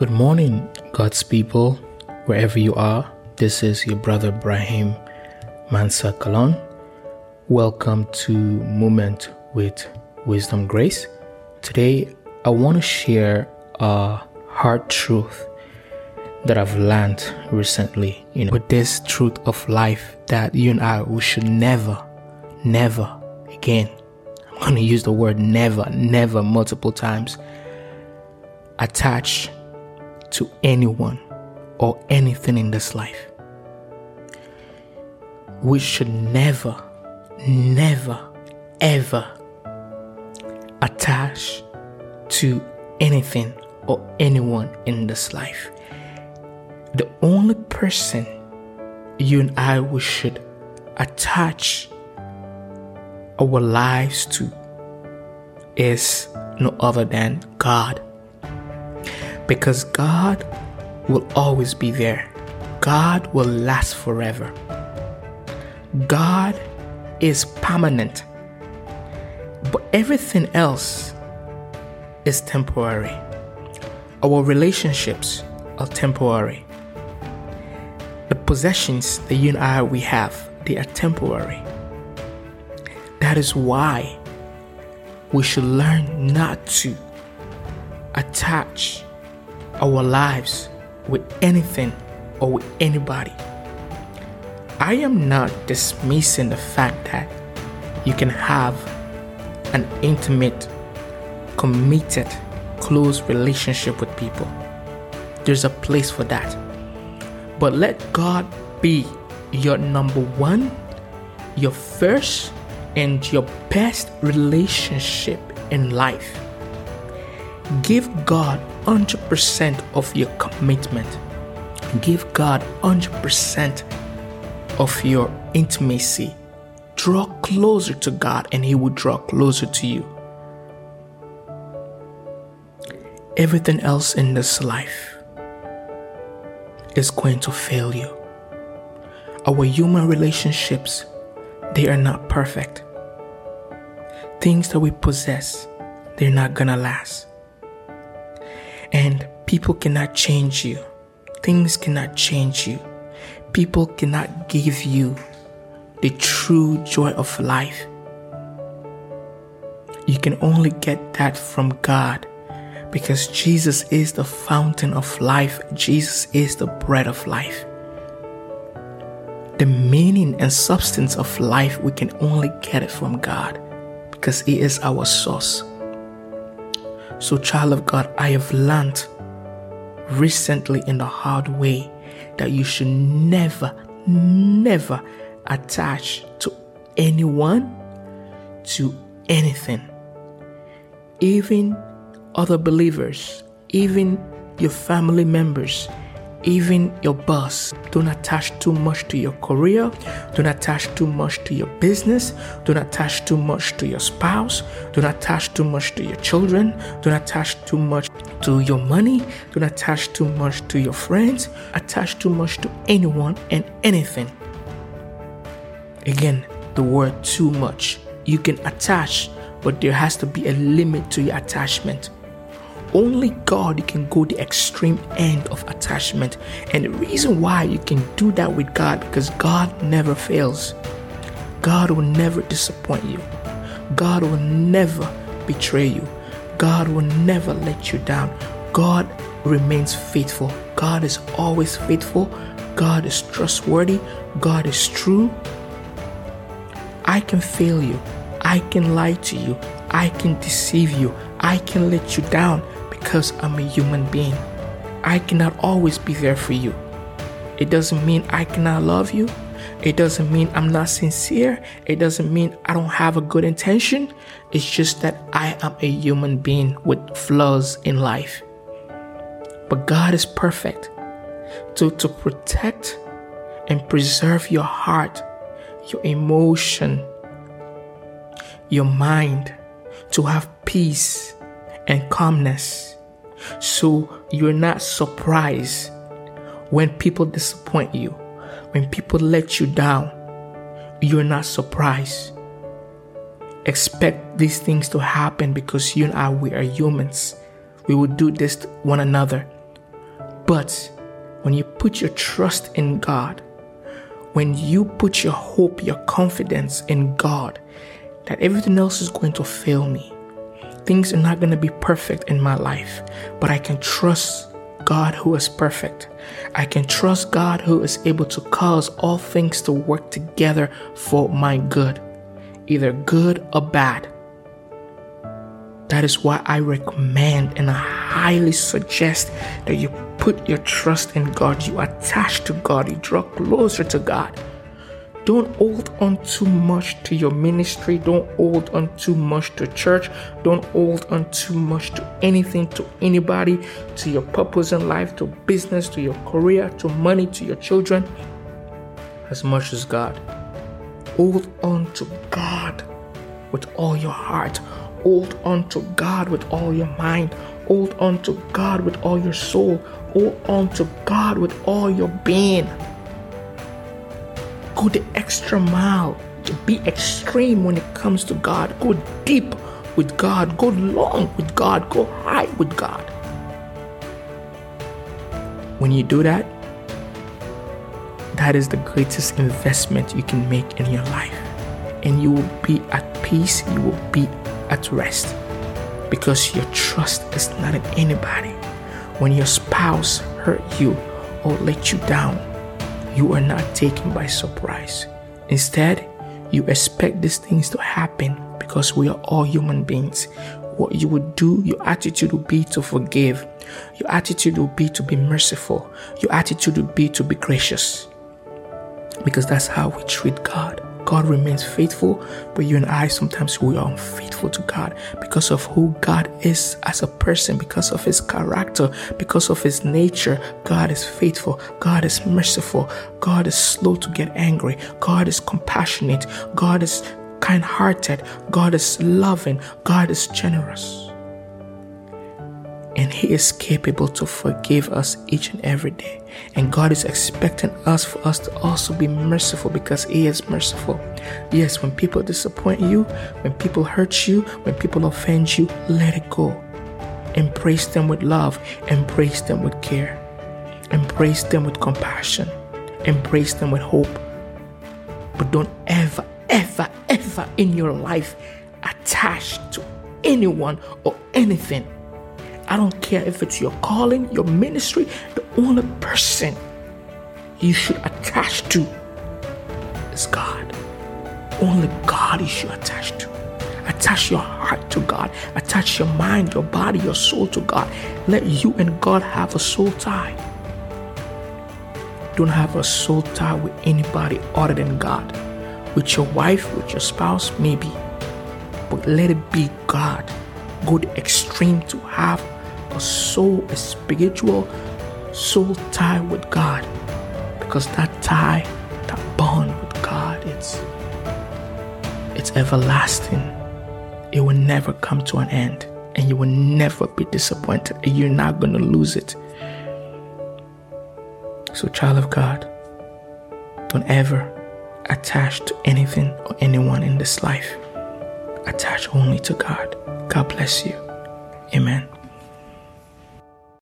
Good morning, God's people, wherever you are. This is your brother Brahim Mansa Kalon. Welcome to Moment with Wisdom Grace. Today, I want to share a hard truth that I've learned recently. You know, with this truth of life that you and I we should never, never again. I'm going to use the word never, never multiple times. Attach to anyone or anything in this life. We should never, never, ever attach to anything or anyone in this life. The only person you and I we should attach our lives to is no other than God. Because God will always be there. God will last forever. God is permanent. But everything else is temporary. Our relationships are temporary. The possessions that you and I we have, they are temporary. That is why we should learn not to attach our lives with anything or with anybody. I am not dismissing the fact that you can have an intimate, committed, close relationship with people. There's a place for that. But let God be your number one, your first, and your best relationship in life. Give God 100% of your commitment. Give God 100% of your intimacy. Draw closer to God and He will draw closer to you. Everything else in this life is going to fail you. Our human relationships, they are not perfect. Things that we possess, they're not gonna last. And people cannot change you. Things cannot change you. People cannot give you the true joy of life. You can only get that from God because Jesus is the fountain of life. Jesus is the bread of life. The meaning and substance of life, we can only get it from God because He is our source. So, child of God, I have learned recently in the hard way that you should never, never attach to anyone, to anything, even other believers, even your family members, even your boss. Don't attach too much to your career. Don't attach too much to your business. Don't attach too much to your spouse. Don't attach too much to your children. Don't attach too much to your money. Don't attach too much to your friends. Attach too much to anyone and anything. Again, the word too much. You can attach, but there has to be a limit to your attachment. Only God you can go the extreme end of attachment. And the reason why you can do that with God because God never fails. God will never disappoint you. God will never betray you. God will never let you down. God remains faithful. God is always faithful. God is trustworthy. God is true. I can fail you. I can lie to you. I can deceive you. I can let you down because I'm a human being. I cannot always be there for you. It doesn't mean I cannot love you. It doesn't mean I'm not sincere. It doesn't mean I don't have a good intention. It's just that I am a human being with flaws in life. But God is perfect. To, to protect and preserve your heart, your emotion, your mind, to have peace and calmness. So you're not surprised when people disappoint you, when people let you down. You're not surprised. Expect these things to happen because you and I, we are humans. We will do this to one another. But when you put your trust in God, when you put your hope, your confidence in God, that everything else is going to fail me, things are not going to be perfect in my life, but I can trust God who is perfect. I can trust God who is able to cause all things to work together for my good, either good or bad. That is why I recommend and I highly suggest that you put your trust in God, you attach to God, you draw closer to God. Don't hold on too much to your ministry. Don't hold on too much to church. Don't hold on too much to anything, to anybody, to your purpose in life, to business, to your career, to money, to your children, as much as God. Hold on to God with all your heart. Hold on to God with all your mind. Hold on to God with all your soul. Hold on to God with all your being. Go the extra mile. Be extreme when it comes to God. Go deep with God. Go long with God. Go high with God. When you do that, that is the greatest investment you can make in your life. And you will be at peace. You will be at rest because your trust is not in anybody. When your spouse hurt you or let you down, you are not taken by surprise. Instead, you expect these things to happen because we are all human beings. What you would do, your attitude will be to forgive. Your attitude will be to be merciful. Your attitude will be to be gracious. Because that's how we treat God. God remains faithful, but you and I sometimes we are unfaithful to God because of who God is as a person, because of his character, because of his nature. God is faithful, God is merciful, God is slow to get angry, God is compassionate, God is kind hearted, God is loving, God is generous and He is capable to forgive us each and every day. And God is expecting us for us to also be merciful because He is merciful. Yes, when people disappoint you, when people hurt you, when people offend you, let it go. Embrace them with love, embrace them with care, embrace them with compassion, embrace them with hope. But don't ever, ever, ever in your life attach to anyone or anything I don't care if it's your calling, your ministry, the only person you should attach to is God. Only God is you should attach to. Attach your heart to God. Attach your mind, your body, your soul to God. Let you and God have a soul tie. Don't have a soul tie with anybody other than God. With your wife, with your spouse, maybe. But let it be God. Go the extreme to have a soul, a spiritual soul tie with God. Because that tie, that bond with God, it's it's everlasting. It will never come to an end. And you will never be disappointed. And you're not gonna lose it. So, child of God, don't ever attach to anything or anyone in this life. Attach only to God. God bless you. Amen.